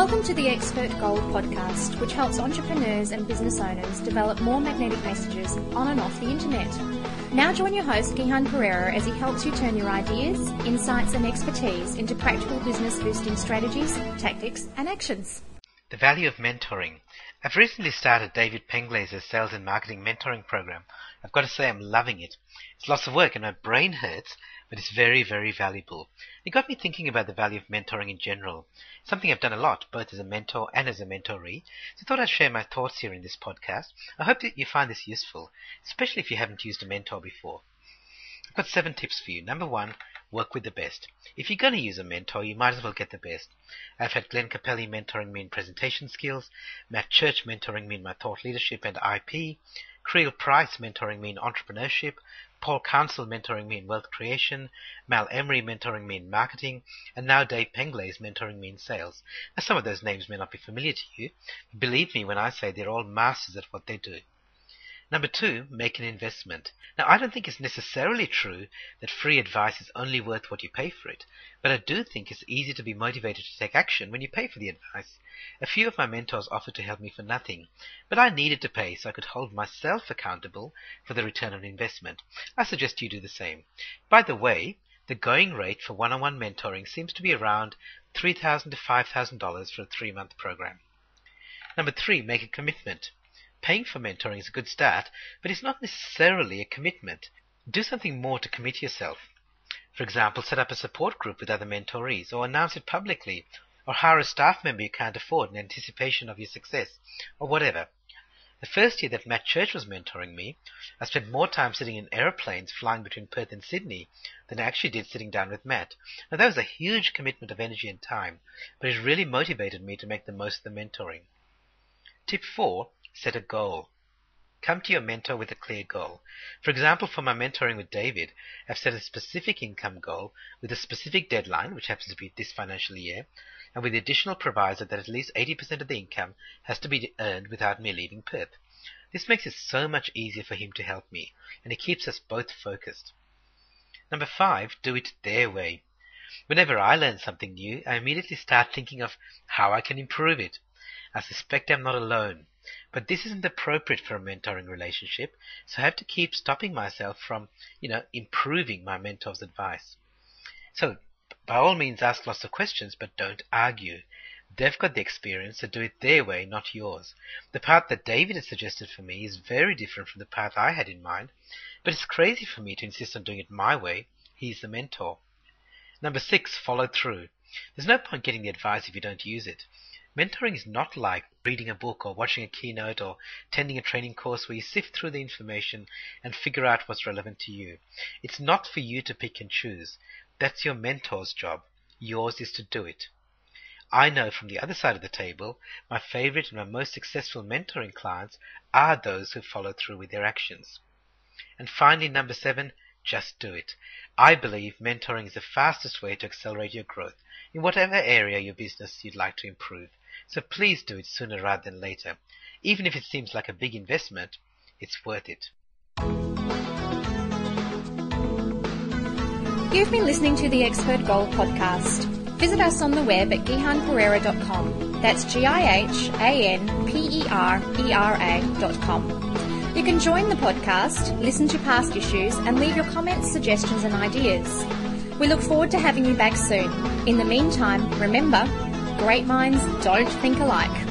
Welcome to the Expert Gold podcast, which helps entrepreneurs and business owners develop more magnetic messages on and off the internet. Now join your host, Gihan Perera, as he helps you turn your ideas, insights, and expertise into practical business boosting strategies, tactics, and actions. The value of mentoring. I've recently started David Penglase's sales and marketing mentoring program. I've got to say I'm loving it. It's lots of work and my brain hurts, but it's very, very valuable. It got me thinking about the value of mentoring in general. Something I've done a lot, both as a mentor and as a mentoree. So I thought I'd share my thoughts here in this podcast. I hope that you find this useful, especially if you haven't used a mentor before. I've got seven tips for you. Number one, work with the best. If you're going to use a mentor, you might as well get the best. I've had Glenn Capelli mentoring me in presentation skills, Matt Church mentoring me in my thought leadership and IP, Creel Price mentoring me in entrepreneurship, Paul Council mentoring me in wealth creation, Mal Emery mentoring me in marketing, and now Dave Penglase mentoring me in sales. Now some of those names may not be familiar to you. But believe me when I say they're all masters at what they do. Number two, make an investment. Now, I don't think it's necessarily true that free advice is only worth what you pay for it, but I do think it's easy to be motivated to take action when you pay for the advice. A few of my mentors offered to help me for nothing, but I needed to pay so I could hold myself accountable for the return on investment. I suggest you do the same. By the way, the going rate for one-on-one mentoring seems to be around 3,000 to $5,000 for a three-month program. Number three, make a commitment. Paying for mentoring is a good start, but it's not necessarily a commitment. Do something more to commit yourself. For example, set up a support group with other mentorees, or announce it publicly, or hire a staff member you can't afford in anticipation of your success, or whatever. The first year that Matt Church was mentoring me, I spent more time sitting in aeroplanes flying between Perth and Sydney than I actually did sitting down with Matt. Now that was a huge commitment of energy and time, but it really motivated me to make the most of the mentoring. Tip 4 Set a goal. Come to your mentor with a clear goal. For example, for my mentoring with David, I've set a specific income goal with a specific deadline, which happens to be this financial year, and with the additional proviso that at least 80% of the income has to be earned without me leaving Perth. This makes it so much easier for him to help me, and it keeps us both focused. Number five, do it their way. Whenever I learn something new, I immediately start thinking of how I can improve it. I suspect I'm not alone. But this isn't appropriate for a mentoring relationship, so I have to keep stopping myself from, you know, improving my mentor's advice. So, by all means, ask lots of questions, but don't argue. They've got the experience, so do it their way, not yours. The path that David has suggested for me is very different from the path I had in mind, but it's crazy for me to insist on doing it my way. He's the mentor. Number six, follow through. There's no point getting the advice if you don't use it. Mentoring is not like reading a book or watching a keynote or attending a training course where you sift through the information and figure out what's relevant to you. It's not for you to pick and choose. That's your mentor's job. Yours is to do it. I know from the other side of the table, my favorite and my most successful mentoring clients are those who follow through with their actions. And finally, number seven, just do it. I believe mentoring is the fastest way to accelerate your growth in whatever area your business you'd like to improve. So please do it sooner rather than later. Even if it seems like a big investment, it's worth it. You've been listening to the Expert Gold podcast. Visit us on the web at gihanperera.com. That's G I H A N P E R E R A.com. You can join the podcast, listen to past issues, and leave your comments, suggestions, and ideas. We look forward to having you back soon. In the meantime, remember, Great minds don't think alike.